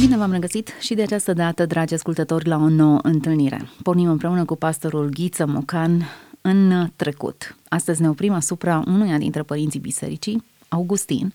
Bine v-am regăsit și de această dată, dragi ascultători, la o nouă întâlnire. Pornim împreună cu pastorul Ghiță Mocan în trecut. Astăzi ne oprim asupra unuia dintre părinții bisericii, Augustin,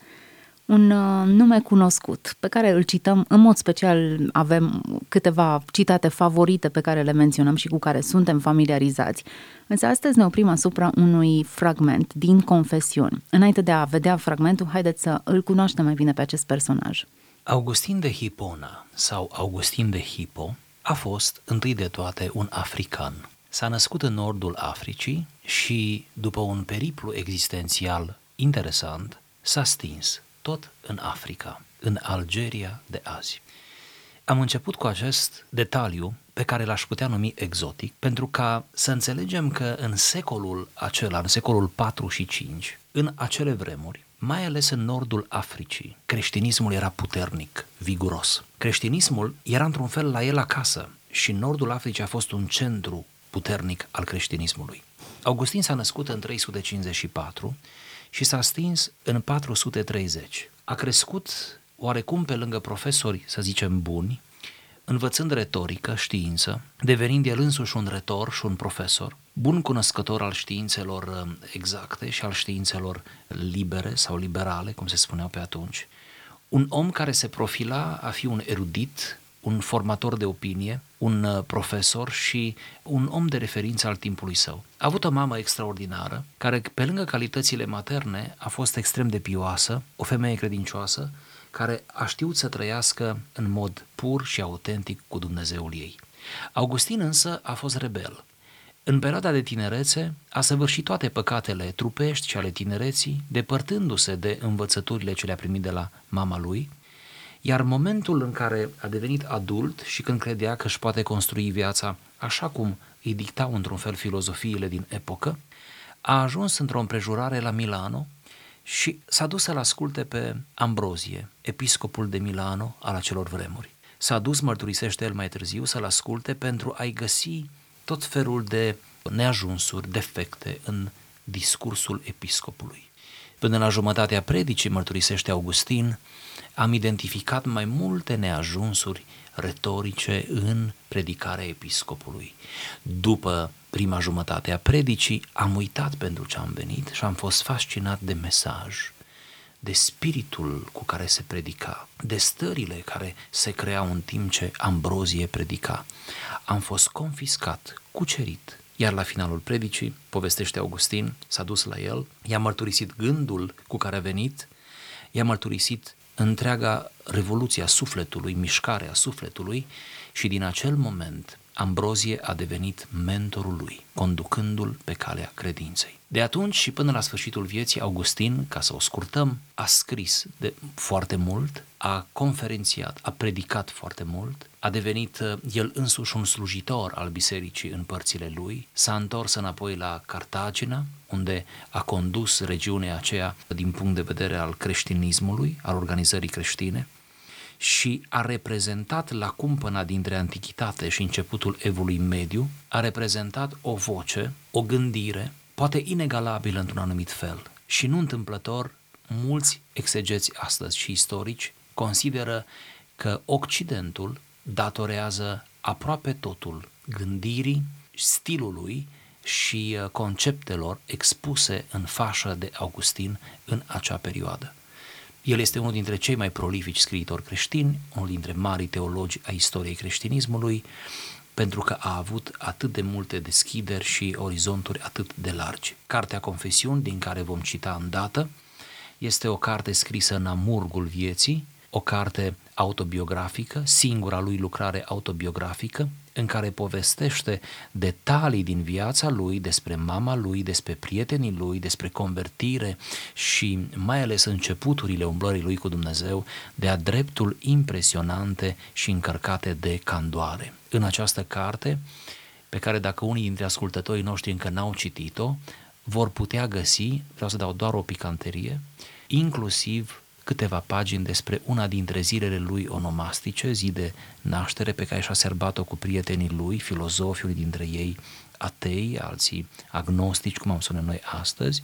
un uh, nume cunoscut pe care îl cităm, în mod special avem câteva citate favorite pe care le menționăm și cu care suntem familiarizați. Însă astăzi ne oprim asupra unui fragment din Confesiuni. Înainte de a vedea fragmentul, haideți să îl cunoaștem mai bine pe acest personaj. Augustin de Hipona sau Augustin de Hippo a fost, întâi de toate, un african. S-a născut în nordul Africii și, după un periplu existențial interesant, s-a stins tot în Africa, în Algeria de azi. Am început cu acest detaliu pe care l-aș putea numi exotic, pentru ca să înțelegem că în secolul acela, în secolul 4 și 5, în acele vremuri, mai ales în nordul Africii, creștinismul era puternic, viguros. Creștinismul era într-un fel la el acasă și nordul Africii a fost un centru puternic al creștinismului. Augustin s-a născut în 354 și s-a stins în 430. A crescut oarecum pe lângă profesori, să zicem, buni, învățând retorică, știință, devenind el însuși un retor și un profesor, bun cunoscător al științelor uh, exacte și al științelor libere sau liberale, cum se spuneau pe atunci, un om care se profila a fi un erudit, un formator de opinie, un uh, profesor și un om de referință al timpului său. A avut o mamă extraordinară, care pe lângă calitățile materne a fost extrem de pioasă, o femeie credincioasă, care a știut să trăiască în mod pur și autentic cu Dumnezeul ei. Augustin însă a fost rebel. În perioada de tinerețe a săvârșit toate păcatele trupești și ale tinereții, depărtându-se de învățăturile ce le-a primit de la mama lui, iar momentul în care a devenit adult și când credea că își poate construi viața așa cum îi dictau într-un fel filozofiile din epocă, a ajuns într-o împrejurare la Milano și s-a dus să-l asculte pe Ambrozie, episcopul de Milano al acelor vremuri. S-a dus, mărturisește el mai târziu, să-l asculte pentru a-i găsi tot felul de neajunsuri, defecte în discursul episcopului. Până la jumătatea predicii, mărturisește Augustin, am identificat mai multe neajunsuri retorice în predicarea episcopului. După prima jumătate a predicii, am uitat pentru ce am venit și am fost fascinat de mesaj, de spiritul cu care se predica, de stările care se creau în timp ce Ambrozie predica. Am fost confiscat, cucerit, iar la finalul predicii, povestește Augustin, s-a dus la el, i-a mărturisit gândul cu care a venit, i-a mărturisit întreaga revoluție a sufletului, mișcarea sufletului și din acel moment Ambrozie a devenit mentorul lui, conducându-l pe calea credinței. De atunci și până la sfârșitul vieții, Augustin, ca să o scurtăm, a scris de foarte mult, a conferențiat, a predicat foarte mult, a devenit uh, el însuși un slujitor al bisericii în părțile lui, s-a întors înapoi la Cartagina, unde a condus regiunea aceea din punct de vedere al creștinismului, al organizării creștine, și a reprezentat la cumpăna dintre antichitate și începutul evului mediu, a reprezentat o voce, o gândire, poate inegalabilă într-un anumit fel. Și nu întâmplător, mulți exegeți astăzi și istorici consideră că Occidentul datorează aproape totul gândirii, stilului și uh, conceptelor expuse în fașă de Augustin în acea perioadă. El este unul dintre cei mai prolifici scriitori creștini, unul dintre marii teologi a istoriei creștinismului, pentru că a avut atât de multe deschideri și orizonturi atât de largi. Cartea Confesiuni, din care vom cita îndată, este o carte scrisă în amurgul vieții, o carte autobiografică, singura lui lucrare autobiografică, în care povestește detalii din viața lui, despre mama lui, despre prietenii lui, despre convertire și mai ales începuturile umblării lui cu Dumnezeu, de-a dreptul impresionante și încărcate de candoare. În această carte, pe care dacă unii dintre ascultătorii noștri încă n-au citit-o, vor putea găsi, vreau să dau doar o picanterie, inclusiv câteva pagini despre una dintre zilele lui onomastice, zi de naștere pe care și-a serbat-o cu prietenii lui, filozofii dintre ei atei, alții agnostici, cum am spune noi astăzi,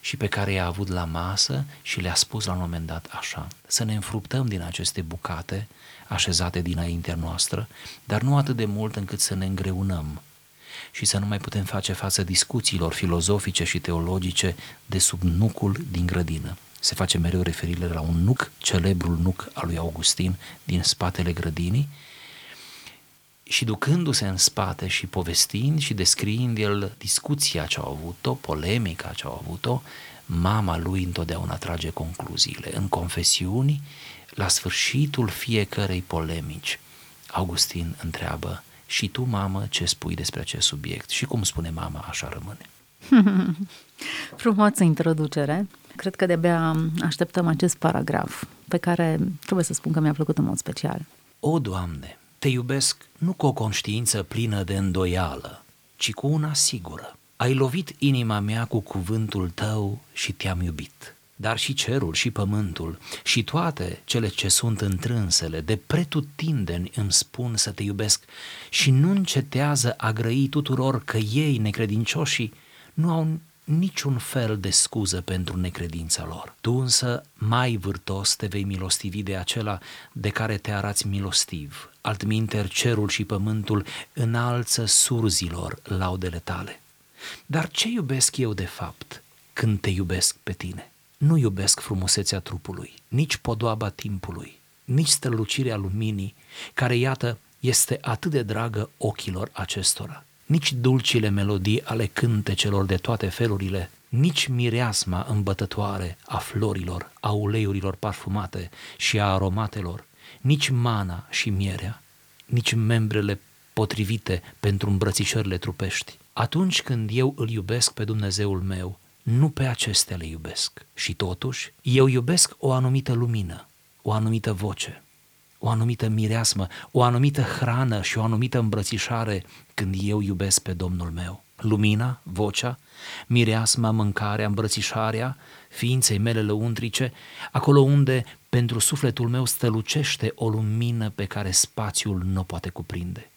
și pe care i-a avut la masă și le-a spus la un moment dat așa, să ne înfruptăm din aceste bucate așezate dinaintea noastră, dar nu atât de mult încât să ne îngreunăm și să nu mai putem face față discuțiilor filozofice și teologice de sub nucul din grădină. Se face mereu referire la un nuc, celebrul nuc al lui Augustin din spatele grădinii, și ducându-se în spate și povestind și descriind el discuția ce au avut-o, polemica ce au avut-o, mama lui întotdeauna trage concluziile. În confesiuni, la sfârșitul fiecărei polemici, Augustin întreabă, și tu, mamă, ce spui despre acest subiect? Și cum spune mama, așa rămâne. Frumoasă introducere. Cred că de-abia așteptăm acest paragraf, pe care trebuie să spun că mi-a plăcut în mod special. O, Doamne, te iubesc nu cu o conștiință plină de îndoială, ci cu una sigură. Ai lovit inima mea cu cuvântul tău și te-am iubit. Dar și cerul și pământul și toate cele ce sunt întrânsele de pretutindeni îmi spun să te iubesc și nu încetează a grăi tuturor că ei, necredincioșii, nu au niciun fel de scuză pentru necredința lor. Tu însă, mai vârtos, te vei milostivi de acela de care te arați milostiv. Altminter, cerul și pământul înalță surzilor laudele tale. Dar ce iubesc eu de fapt când te iubesc pe tine? Nu iubesc frumusețea trupului, nici podoaba timpului, nici strălucirea luminii, care, iată, este atât de dragă ochilor acestora nici dulcile melodii ale cântecelor de toate felurile, nici mireasma îmbătătoare a florilor, a uleiurilor parfumate și a aromatelor, nici mana și mierea, nici membrele potrivite pentru îmbrățișările trupești. Atunci când eu îl iubesc pe Dumnezeul meu, nu pe acestea le iubesc. Și totuși, eu iubesc o anumită lumină, o anumită voce, o anumită mireasmă, o anumită hrană și o anumită îmbrățișare când eu iubesc pe Domnul meu. Lumina, vocea, mireasma, mâncarea, îmbrățișarea ființei mele lăuntrice, acolo unde pentru sufletul meu stălucește o lumină pe care spațiul nu poate cuprinde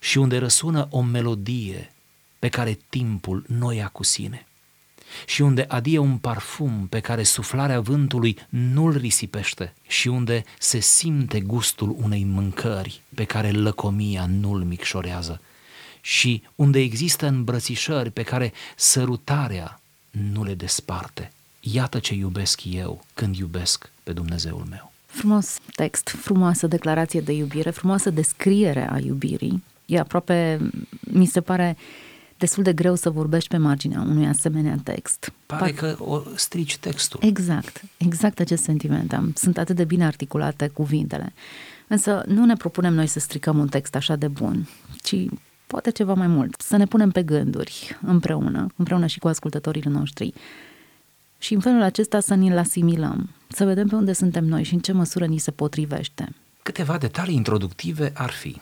și unde răsună o melodie pe care timpul nu ia cu sine și unde adie un parfum pe care suflarea vântului nu-l risipește și unde se simte gustul unei mâncări pe care lăcomia nu-l micșorează și unde există îmbrățișări pe care sărutarea nu le desparte. Iată ce iubesc eu când iubesc pe Dumnezeul meu. Frumos text, frumoasă declarație de iubire, frumoasă descriere a iubirii. E aproape, mi se pare, destul de greu să vorbești pe marginea unui asemenea text. Pare că o strici textul. Exact, exact acest sentiment am. Sunt atât de bine articulate cuvintele. Însă nu ne propunem noi să stricăm un text așa de bun, ci poate ceva mai mult, să ne punem pe gânduri împreună, împreună și cu ascultătorii noștri și în felul acesta să ni-l asimilăm, să vedem pe unde suntem noi și în ce măsură ni se potrivește. Câteva detalii introductive ar fi.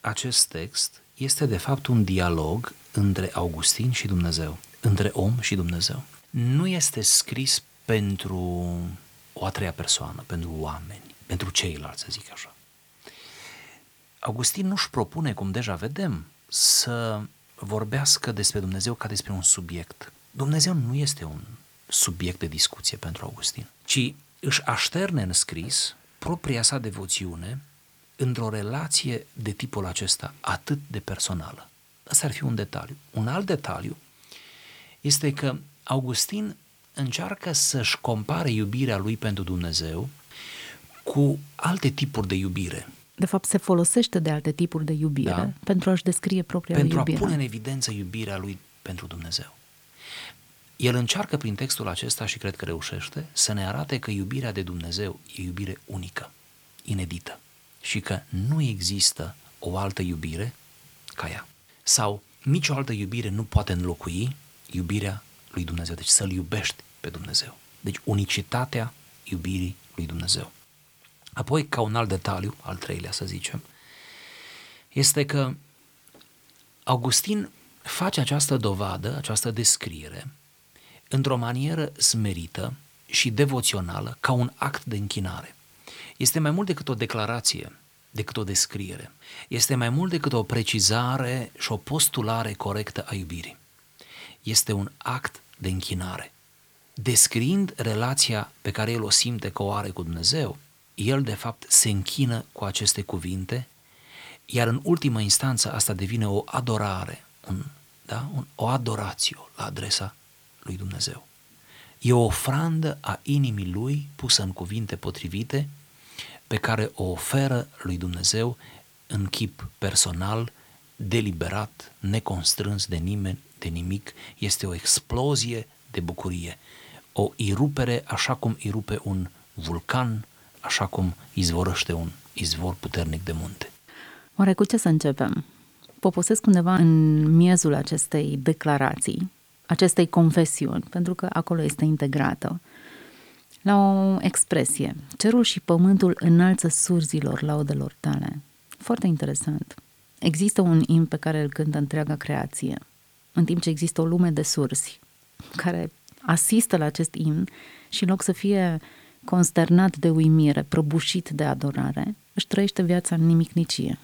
Acest text este de fapt un dialog între Augustin și Dumnezeu, între om și Dumnezeu. Nu este scris pentru o a treia persoană, pentru oameni, pentru ceilalți, să zic așa. Augustin nu-și propune, cum deja vedem, să vorbească despre Dumnezeu ca despre un subiect. Dumnezeu nu este un subiect de discuție pentru Augustin, ci își așterne în scris propria sa devoțiune într-o relație de tipul acesta, atât de personală. Asta ar fi un detaliu. Un alt detaliu este că Augustin încearcă să-și compare iubirea lui pentru Dumnezeu cu alte tipuri de iubire. De fapt, se folosește de alte tipuri de iubire da. pentru a-și descrie propria pentru iubire. Pentru a pune în evidență iubirea lui pentru Dumnezeu. El încearcă prin textul acesta și cred că reușește să ne arate că iubirea de Dumnezeu e iubire unică, inedită și că nu există o altă iubire ca ea. Sau nicio altă iubire nu poate înlocui iubirea lui Dumnezeu. Deci să-L iubești pe Dumnezeu. Deci unicitatea iubirii lui Dumnezeu. Apoi, ca un alt detaliu, al treilea să zicem, este că Augustin face această dovadă, această descriere, într-o manieră smerită și devoțională, ca un act de închinare. Este mai mult decât o declarație, decât o descriere. Este mai mult decât o precizare și o postulare corectă a iubirii. Este un act de închinare. descriind relația pe care el o simte că o are cu Dumnezeu, el de fapt se închină cu aceste cuvinte, iar în ultima instanță asta devine o adorare, un, da? un, o adorație la adresa lui Dumnezeu. E o ofrandă a inimii lui pusă în cuvinte potrivite pe care o oferă lui Dumnezeu în chip personal, deliberat, neconstrâns de nimeni, de nimic. Este o explozie de bucurie, o irupere așa cum irupe un vulcan, așa cum izvorăște un izvor puternic de munte. Oare cu ce să începem? Poposesc undeva în miezul acestei declarații, acestei confesiuni, pentru că acolo este integrată, la o expresie. Cerul și pământul înalță surzilor laudelor tale. Foarte interesant. Există un imn pe care îl cântă întreaga creație, în timp ce există o lume de surzi care asistă la acest imn și în loc să fie consternat de uimire, prăbușit de adorare, își trăiește viața în nimicnicie.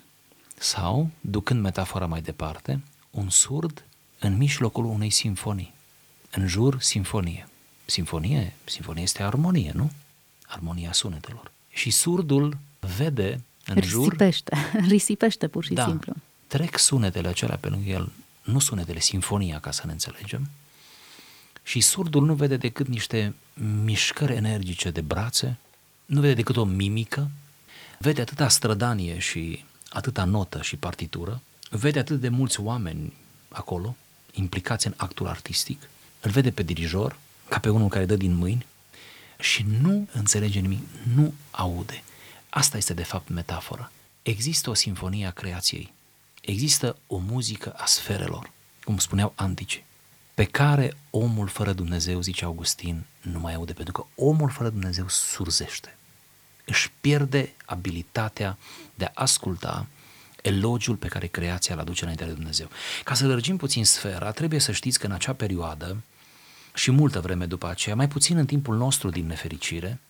Sau, ducând metafora mai departe, un surd în mijlocul unei simfonii. În jur, simfonie. Simfonie, simfonie este armonie, nu? Armonia sunetelor. Și surdul vede în risipește, jur... risipește pur și da, simplu. trec sunetele acelea pe lângă el, nu sunetele, sinfonia, ca să ne înțelegem, și surdul nu vede decât niște mișcări energice de brațe, nu vede decât o mimică, vede atâta strădanie și atâta notă și partitură, vede atât de mulți oameni acolo, implicați în actul artistic, îl vede pe dirijor, ca pe unul care dă din mâini, și nu înțelege nimic, nu aude. Asta este de fapt metafora. Există o sinfonie a creației, există o muzică a sferelor, cum spuneau antici, pe care omul fără Dumnezeu, zice Augustin, nu mai aude, pentru că omul fără Dumnezeu surzește. Își pierde abilitatea de a asculta elogiul pe care creația îl aduce înaintea de Dumnezeu. Ca să lărgim puțin sfera, trebuie să știți că în acea perioadă și multă vreme după aceea, mai puțin în timpul nostru din nefericire,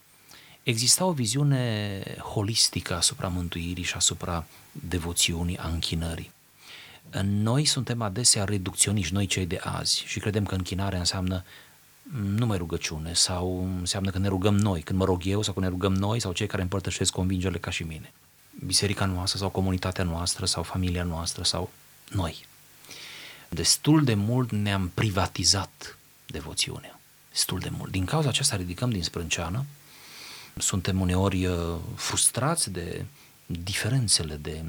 exista o viziune holistică asupra mântuirii și asupra devoțiunii, a închinării. Noi suntem adesea reducționiști, noi cei de azi, și credem că închinarea înseamnă numai rugăciune sau înseamnă că ne rugăm noi, când mă rog eu sau că ne rugăm noi sau cei care împărtășesc convingerile ca și mine. Biserica noastră sau comunitatea noastră sau familia noastră sau noi. Destul de mult ne-am privatizat devoțiunea. Destul de mult. Din cauza aceasta ridicăm din sprânceană. Suntem uneori uh, frustrați de diferențele de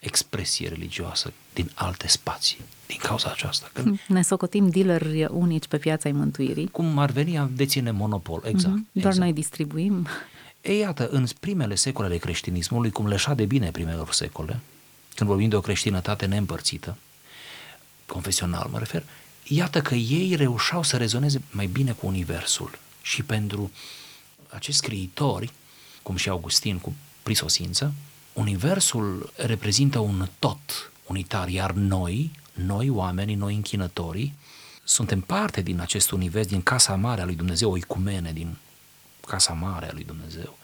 expresie religioasă din alte spații, din cauza aceasta. Când ne socotim dealeri unici pe piața mântuirii. Cum ar veni a deține monopol, exact. Mm-hmm. Doar exact. noi distribuim. Ei, iată, în primele secole ale creștinismului, cum leșa de bine primelor secole, când vorbim de o creștinătate neîmpărțită, confesional mă refer, iată că ei reușeau să rezoneze mai bine cu Universul. Și pentru acești scriitori, cum și Augustin cu prisosință, Universul reprezintă un tot unitar, iar noi, noi oamenii, noi închinătorii, suntem parte din acest univers, din casa mare a lui Dumnezeu, o icumene din casa mare a lui Dumnezeu.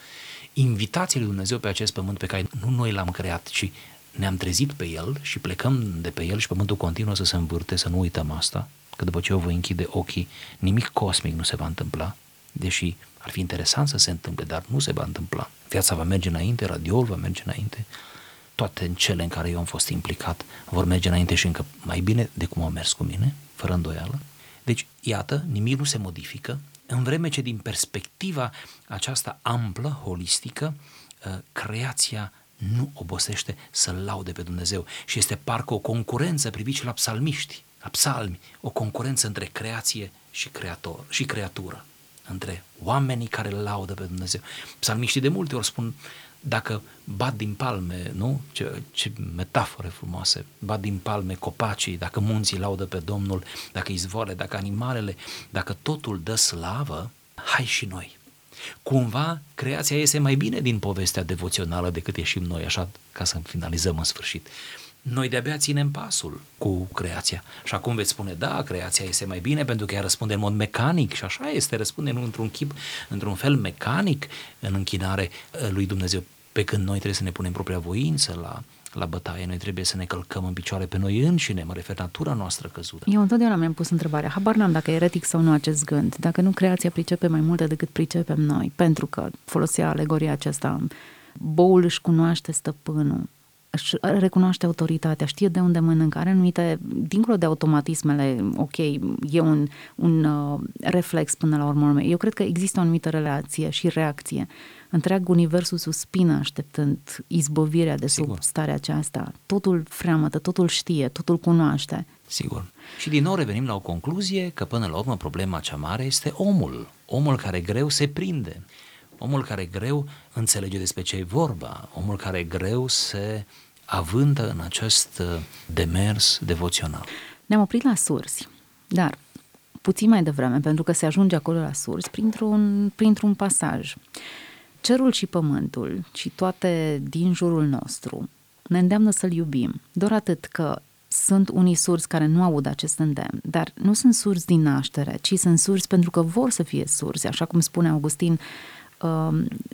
Invitația lui Dumnezeu pe acest pământ pe care nu noi l-am creat, ci ne-am trezit pe el și plecăm de pe el și pământul continuă să se învârte, să nu uităm asta, că după ce eu voi închide ochii, nimic cosmic nu se va întâmpla, deși ar fi interesant să se întâmple, dar nu se va întâmpla. Viața va merge înainte, radioul va merge înainte, toate în cele în care eu am fost implicat vor merge înainte și încă mai bine de cum au mers cu mine, fără îndoială. Deci, iată, nimic nu se modifică, în vreme ce din perspectiva aceasta amplă, holistică, ă, creația nu obosește să-L laude pe Dumnezeu și este parcă o concurență, priviți la psalmiști, la psalmi, o concurență între creație și creator și creatură între oamenii care îl laudă pe Dumnezeu. Psalmiștii de multe ori spun, dacă bat din palme, nu? Ce, ce metafore frumoase, bat din palme copacii, dacă munții laudă pe Domnul, dacă izvoare, dacă animalele, dacă totul dă slavă, hai și noi. Cumva, creația iese mai bine din povestea devoțională decât ieșim noi, așa ca să finalizăm în sfârșit noi de-abia ținem pasul cu creația. Și acum veți spune, da, creația este mai bine pentru că ea răspunde în mod mecanic și așa este, răspunde într-un chip, într-un fel mecanic în închinare uh, lui Dumnezeu. Pe când noi trebuie să ne punem propria voință la, la bătaie, noi trebuie să ne călcăm în picioare pe noi înșine, mă refer natura noastră căzută. Eu întotdeauna mi-am pus întrebarea, habar n-am dacă e eretic sau nu acest gând, dacă nu creația pricepe mai multe decât pricepem noi, pentru că folosea alegoria aceasta, boul își cunoaște stăpânul, își recunoaște autoritatea, știe de unde mănâncă, are anumite, dincolo de automatismele, ok, e un, un uh, reflex până la urmă. Eu cred că există o anumită relație și reacție. Întreg universul suspină așteptând izbovirea de sub Sigur. starea aceasta. Totul freamătă, totul știe, totul cunoaște. Sigur. Și din nou revenim la o concluzie că până la urmă problema cea mare este omul. Omul care greu se prinde. Omul care greu înțelege despre ce e vorba. Omul care greu se avântă în acest uh, demers devoțional. Ne-am oprit la sursi, dar puțin mai devreme, pentru că se ajunge acolo la sursi, printr-un, printr-un pasaj. Cerul și pământul și toate din jurul nostru ne îndeamnă să-L iubim, doar atât că sunt unii surzi care nu aud acest îndemn, dar nu sunt surzi din naștere, ci sunt surzi pentru că vor să fie surzi, așa cum spune Augustin, Um,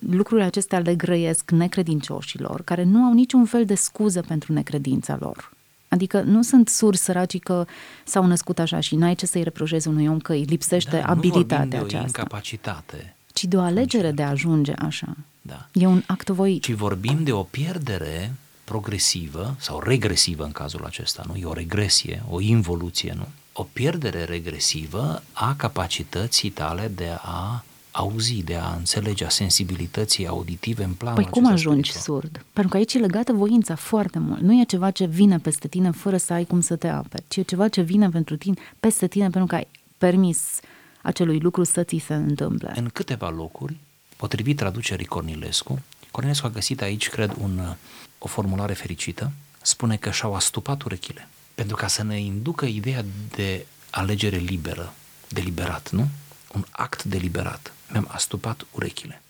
lucrurile acestea le grăiesc necredincioșilor, care nu au niciun fel de scuză pentru necredința lor. Adică nu sunt suri săraci că s-au născut așa și n-ai ce să-i reproșezi unui om că îi lipsește da, abilitatea nu aceasta. de o incapacitate. Ci de o alegere de a ajunge așa. Da. E un act voit. Ci vorbim de o pierdere progresivă sau regresivă în cazul acesta, nu? E o regresie, o involuție, nu? O pierdere regresivă a capacității tale de a auzi, de a înțelege, a sensibilității auditive în planul Păi cum ajungi spiritual. surd? Pentru că aici e legată voința foarte mult. Nu e ceva ce vine peste tine fără să ai cum să te aperi, ci e ceva ce vine pentru tine, peste tine pentru că ai permis acelui lucru să ți se întâmple. În câteva locuri, potrivit traducerii Cornilescu, Cornilescu a găsit aici, cred, un, o formulare fericită, spune că și-au astupat urechile, pentru ca să ne inducă ideea de alegere liberă, deliberat, nu? Un act deliberat mi-am astupat urechile.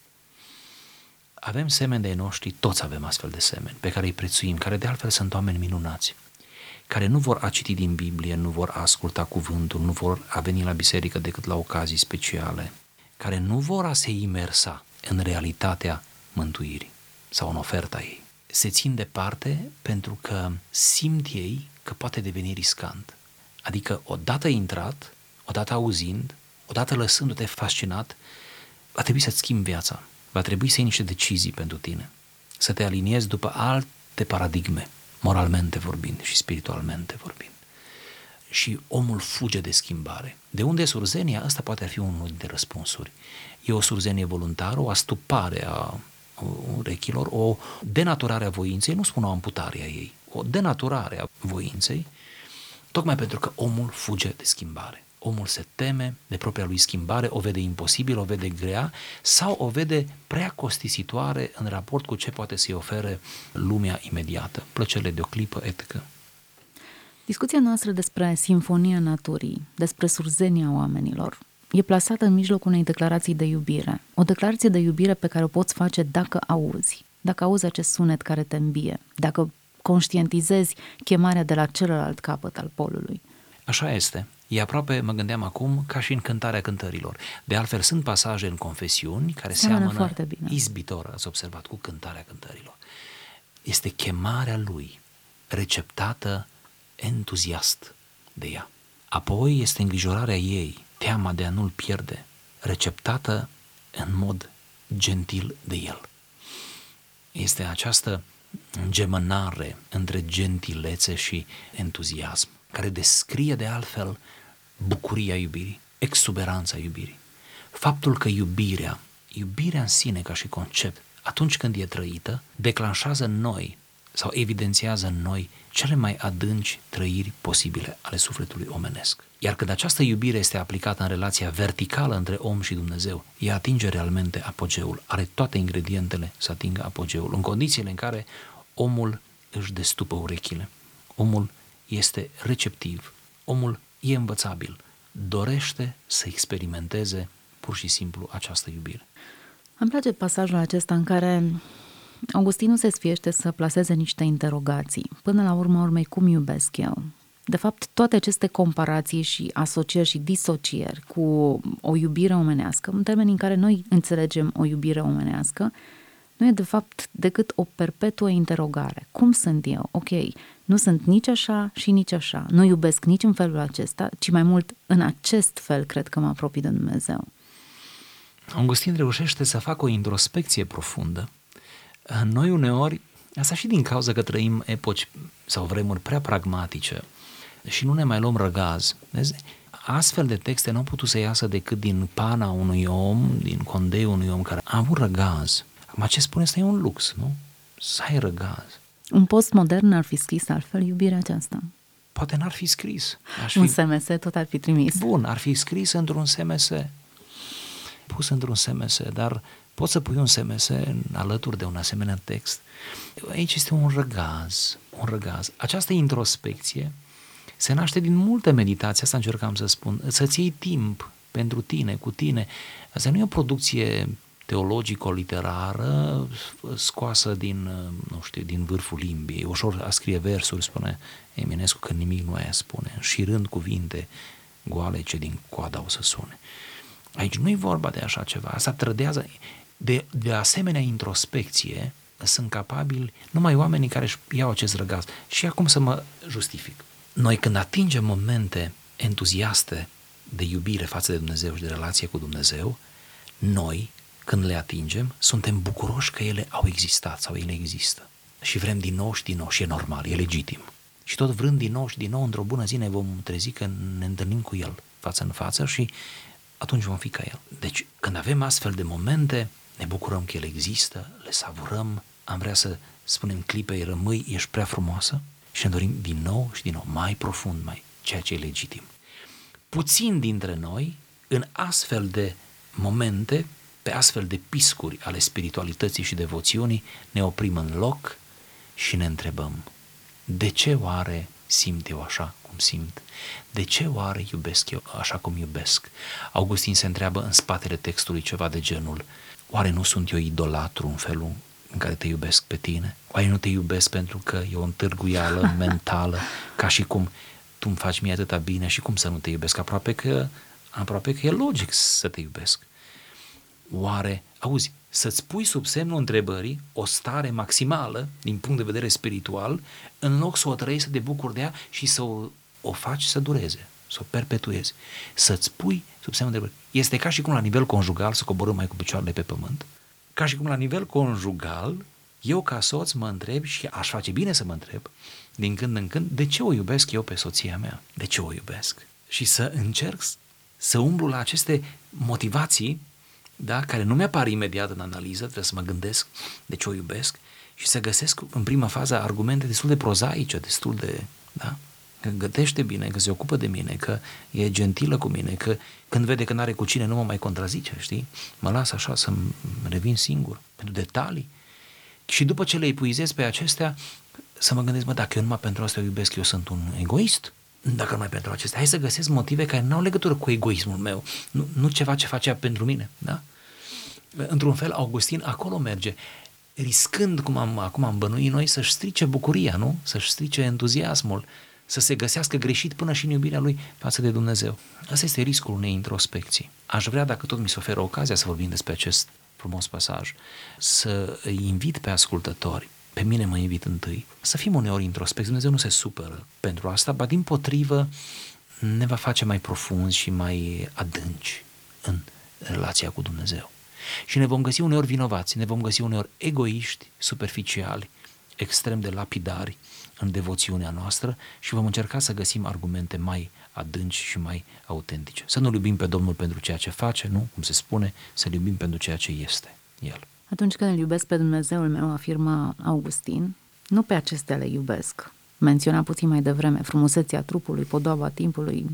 Avem semeni de noștri, toți avem astfel de semeni, pe care îi prețuim, care de altfel sunt oameni minunați, care nu vor a citi din Biblie, nu vor a asculta cuvântul, nu vor a veni la biserică decât la ocazii speciale, care nu vor a se imersa în realitatea mântuirii sau în oferta ei. Se țin departe pentru că simt ei că poate deveni riscant. Adică odată intrat, odată auzind, odată lăsându-te fascinat, va trebui să-ți schimbi viața, va trebui să iei niște decizii pentru tine, să te aliniezi după alte paradigme, moralmente vorbind și spiritualmente vorbind. Și omul fuge de schimbare. De unde e surzenia? Asta poate fi unul dintre răspunsuri. E o surzenie voluntară, o astupare a urechilor, o denaturare a voinței, nu spun o amputare a ei, o denaturare a voinței, tocmai pentru că omul fuge de schimbare omul se teme de propria lui schimbare, o vede imposibil, o vede grea sau o vede prea costisitoare în raport cu ce poate să-i ofere lumea imediată, plăcerile de o clipă, etică. Discuția noastră despre simfonia naturii, despre surzenia oamenilor, e plasată în mijlocul unei declarații de iubire. O declarație de iubire pe care o poți face dacă auzi, dacă auzi acest sunet care te îmbie, dacă conștientizezi chemarea de la celălalt capăt al polului. Așa este. E aproape, mă gândeam acum, ca și în cântarea cântărilor. De altfel, sunt pasaje în confesiuni care seamănă, seamănă foarte bine. izbitor, ați observat, cu cântarea cântărilor. Este chemarea lui, receptată entuziast de ea. Apoi este îngrijorarea ei, teama de a nu-l pierde, receptată în mod gentil de el. Este această gemănare între gentilețe și entuziasm, care descrie de altfel bucuria iubirii, exuberanța iubirii. Faptul că iubirea, iubirea în sine ca și concept, atunci când e trăită, declanșează în noi sau evidențiază în noi cele mai adânci trăiri posibile ale sufletului omenesc. Iar când această iubire este aplicată în relația verticală între om și Dumnezeu, ea atinge realmente apogeul, are toate ingredientele să atingă apogeul, în condițiile în care omul își destupă urechile, omul este receptiv, omul e învățabil, dorește să experimenteze pur și simplu această iubire. Îmi place pasajul acesta în care Augustin nu se sfiește să placeze niște interogații. Până la urmă urmei, cum iubesc eu? De fapt, toate aceste comparații și asocieri și disocieri cu o iubire omenească, în termeni în care noi înțelegem o iubire omenească, nu e de fapt decât o perpetuă interogare. Cum sunt eu? Ok, nu sunt nici așa și nici așa. Nu iubesc nici în felul acesta, ci mai mult în acest fel cred că mă apropii de Dumnezeu. Augustin reușește să facă o introspecție profundă. Noi uneori, asta și din cauza că trăim epoci sau vremuri prea pragmatice și nu ne mai luăm răgaz. Vezi? Astfel de texte nu au putut să iasă decât din pana unui om, din condeiul unui om care a avut răgaz. Acum ce spune asta e un lux, nu? Să ai răgaz. Un postmodern ar fi scris altfel iubirea aceasta. Poate n-ar fi scris. Aș fi... Un SMS tot ar fi trimis. Bun, ar fi scris într-un SMS pus într-un SMS, dar poți să pui un SMS alături de un asemenea text. Aici este un răgaz, un răgaz. Această introspecție se naște din multe meditații, asta încercam să spun, să-ți iei timp pentru tine, cu tine. Asta nu e o producție teologico-literară scoasă din, nu știu, din vârful limbii. E ușor a scrie versuri, spune Eminescu, că nimic nu aia spune, și rând cuvinte goale ce din coada o să sune. Aici nu e vorba de așa ceva, asta trădează. De, de asemenea introspecție sunt capabili numai oamenii care își iau acest răgaz. Și acum să mă justific. Noi când atingem momente entuziaste de iubire față de Dumnezeu și de relație cu Dumnezeu, noi, când le atingem, suntem bucuroși că ele au existat sau ele există. Și vrem din nou și din nou și e normal, e legitim. Și tot vrând din nou și din nou, într-o bună zi ne vom trezi că ne întâlnim cu El față în față și atunci vom fi ca El. Deci, când avem astfel de momente, ne bucurăm că El există, le savurăm, am vrea să spunem clipei, rămâi, ești prea frumoasă și ne dorim din nou și din nou, mai profund, mai ceea ce e legitim. Puțin dintre noi, în astfel de momente, pe astfel de piscuri ale spiritualității și devoțiunii, ne oprim în loc și ne întrebăm, de ce oare simt eu așa cum simt? De ce oare iubesc eu așa cum iubesc? Augustin se întreabă în spatele textului ceva de genul, oare nu sunt eu idolatru în felul în care te iubesc pe tine? Oare nu te iubesc pentru că e o întârguială mentală, ca și cum tu îmi faci mie atâta bine și cum să nu te iubesc? Aproape că, aproape că e logic să te iubesc. Oare, auzi, să-ți pui sub semnul întrebării o stare maximală din punct de vedere spiritual, în loc să o trăiești, să te bucuri de ea și să o, o faci să dureze, să o perpetuezi. Să-ți pui sub semnul întrebării. Este ca și cum la nivel conjugal să coborâm mai cu picioarele pe pământ, ca și cum la nivel conjugal eu ca soț mă întreb și aș face bine să mă întreb din când în când de ce o iubesc eu pe soția mea, de ce o iubesc și să încerc să umblu la aceste motivații da, care nu mi-apar imediat în analiză, trebuie să mă gândesc de ce o iubesc și să găsesc în prima fază argumente destul de prozaice, destul de, da, că gătește bine, că se ocupă de mine, că e gentilă cu mine, că când vede că n-are cu cine nu mă mai contrazice, știi? Mă las așa să revin singur, pentru detalii. Și după ce le epuizez pe acestea, să mă gândesc, mă, dacă eu numai pentru asta o iubesc, eu sunt un egoist? Dacă numai pentru acestea, hai să găsesc motive care nu au legătură cu egoismul meu, nu, nu ceva ce face pentru mine, da? Într-un fel, Augustin acolo merge, riscând, cum am, acum am bănuit noi, să-și strice bucuria, nu? Să-și strice entuziasmul, să se găsească greșit până și în iubirea lui față de Dumnezeu. Asta este riscul unei introspecții. Aș vrea, dacă tot mi se oferă ocazia să vorbim despre acest frumos pasaj, să îi invit pe ascultători, pe mine mă invit întâi, să fim uneori introspecți. Dumnezeu nu se supără pentru asta, ba din potrivă ne va face mai profunzi și mai adânci în relația cu Dumnezeu. Și ne vom găsi uneori vinovați, ne vom găsi uneori egoiști, superficiali, extrem de lapidari în devoțiunea noastră și vom încerca să găsim argumente mai adânci și mai autentice. Să nu iubim pe Domnul pentru ceea ce face, nu, cum se spune, să-L iubim pentru ceea ce este El. Atunci când îl iubesc pe Dumnezeul meu, afirmă Augustin, nu pe acestea le iubesc. Menționa puțin mai devreme frumusețea trupului, podoaba timpului,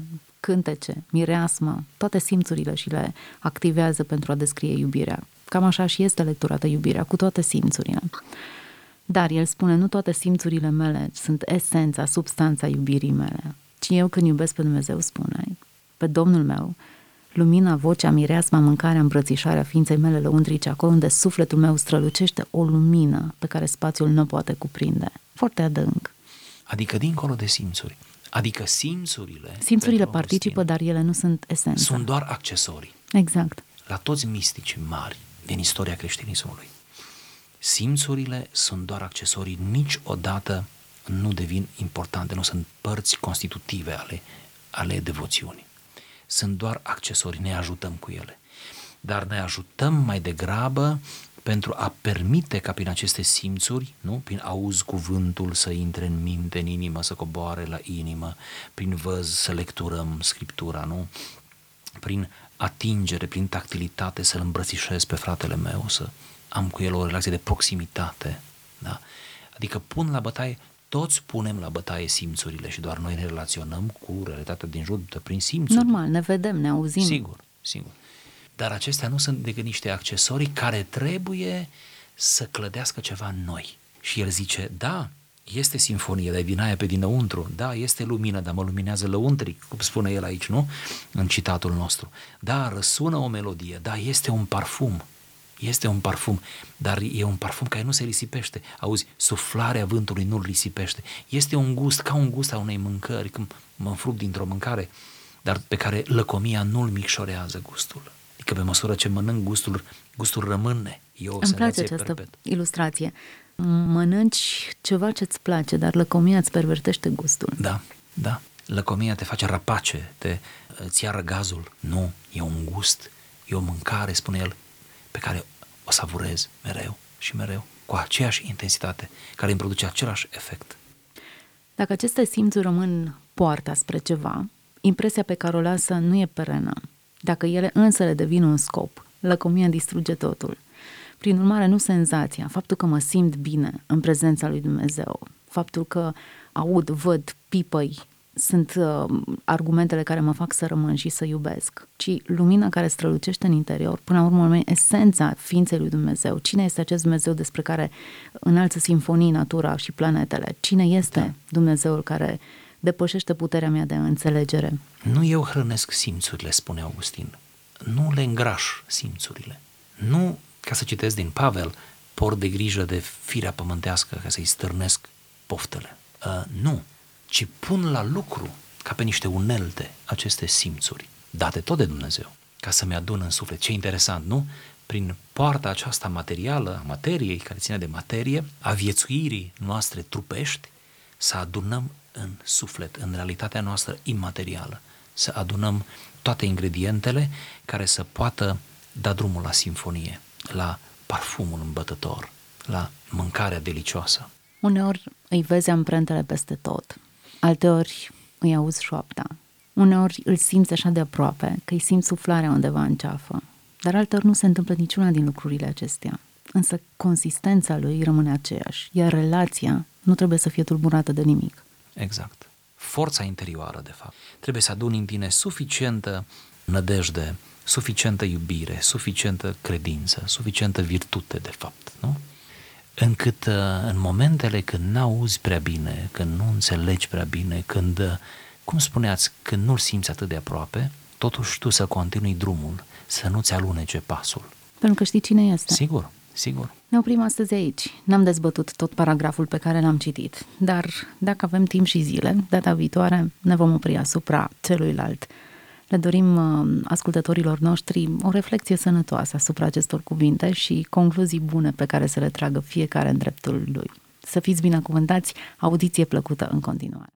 cântece, mireasmă, toate simțurile și le activează pentru a descrie iubirea. Cam așa și este lecturată iubirea, cu toate simțurile. Dar el spune, nu toate simțurile mele sunt esența, substanța iubirii mele, ci eu când iubesc pe Dumnezeu, spune, pe Domnul meu, lumina, vocea, mireasma, mâncarea, îmbrățișarea ființei mele lăuntrice, acolo unde sufletul meu strălucește o lumină pe care spațiul nu poate cuprinde. Foarte adânc. Adică dincolo de simțuri. Adică simțurile... Simțurile participă, dar ele nu sunt esența. Sunt doar accesorii. Exact. La toți mistici mari din istoria creștinismului. Simțurile sunt doar accesorii, niciodată nu devin importante, nu sunt părți constitutive ale, ale devoțiunii. Sunt doar accesorii, ne ajutăm cu ele. Dar ne ajutăm mai degrabă pentru a permite ca prin aceste simțuri, nu? prin auz cuvântul să intre în minte, în inimă, să coboare la inimă, prin văz să lecturăm Scriptura, nu? prin atingere, prin tactilitate să-l îmbrățișez pe fratele meu, să am cu el o relație de proximitate. Da? Adică pun la bătaie, toți punem la bătaie simțurile și doar noi ne relaționăm cu realitatea din jur prin simțuri. Normal, ne vedem, ne auzim. Sigur, sigur. Dar acestea nu sunt decât niște accesorii care trebuie să clădească ceva în noi. Și el zice, da, este sinfonie, dar vinaia pe dinăuntru, da, este lumină, dar mă luminează lăuntric, cum spune el aici, nu? În citatul nostru. Da, răsună o melodie, da, este un parfum, este un parfum, dar e un parfum care nu se risipește. Auzi, suflarea vântului nu-l risipește. Este un gust, ca un gust a unei mâncări, când mă înfrup dintr-o mâncare, dar pe care lăcomia nu-l micșorează gustul. Adică pe măsură ce mănânc gustul, gustul rămâne. E o Îmi place această perpet. ilustrație. Mănânci ceva ce-ți place, dar lăcomia îți pervertește gustul. Da, da. Lăcomia te face rapace, te, îți ia gazul. Nu, e un gust, e o mâncare, spune el, pe care o savurez mereu și mereu, cu aceeași intensitate, care îmi produce același efect. Dacă aceste simțuri rămân poarta spre ceva, impresia pe care o lasă nu e perenă. Dacă ele însă le devin un scop, lăcomia distruge totul. Prin urmare, nu senzația, faptul că mă simt bine în prezența lui Dumnezeu, faptul că aud, văd, pipăi, sunt uh, argumentele care mă fac să rămân și să iubesc, ci lumina care strălucește în interior, până la urmă, esența ființei lui Dumnezeu. Cine este acest Dumnezeu despre care înalță simfonii natura și planetele? Cine este da. Dumnezeul care depășește puterea mea de înțelegere? Nu eu hrănesc simțurile, spune Augustin. Nu le îngraș simțurile. Nu, ca să citesc din Pavel, por de grijă de firea pământească ca să-i stârnesc poftele. Uh, nu, ci pun la lucru, ca pe niște unelte, aceste simțuri, date tot de Dumnezeu, ca să-mi adun în suflet. Ce interesant, nu? Prin poarta aceasta materială, a materiei, care ține de materie, a viețuirii noastre trupești, să adunăm în suflet, în realitatea noastră imaterială, să adunăm toate ingredientele care să poată da drumul la simfonie, la parfumul îmbătător, la mâncarea delicioasă. Uneori îi vezi amprentele peste tot, alteori îi auzi șoapta. Uneori îl simți așa de aproape, că îi simți suflarea undeva în ceafă. Dar alteori nu se întâmplă niciuna din lucrurile acestea. Însă consistența lui rămâne aceeași, iar relația nu trebuie să fie tulburată de nimic. Exact. Forța interioară, de fapt. Trebuie să aduni în tine suficientă nădejde, suficientă iubire, suficientă credință, suficientă virtute, de fapt, nu? încât uh, în momentele când n-auzi prea bine, când nu înțelegi prea bine, când, uh, cum spuneați, când nu-l simți atât de aproape, totuși tu să continui drumul, să nu-ți alunece pasul. Pentru că știi cine este. Sigur, sigur. Ne oprim astăzi aici. N-am dezbătut tot paragraful pe care l-am citit, dar dacă avem timp și zile, data viitoare ne vom opri asupra celuilalt. Le dorim uh, ascultătorilor noștri o reflexie sănătoasă asupra acestor cuvinte și concluzii bune pe care să le tragă fiecare în dreptul lui. Să fiți binecuvântați, audiție plăcută în continuare.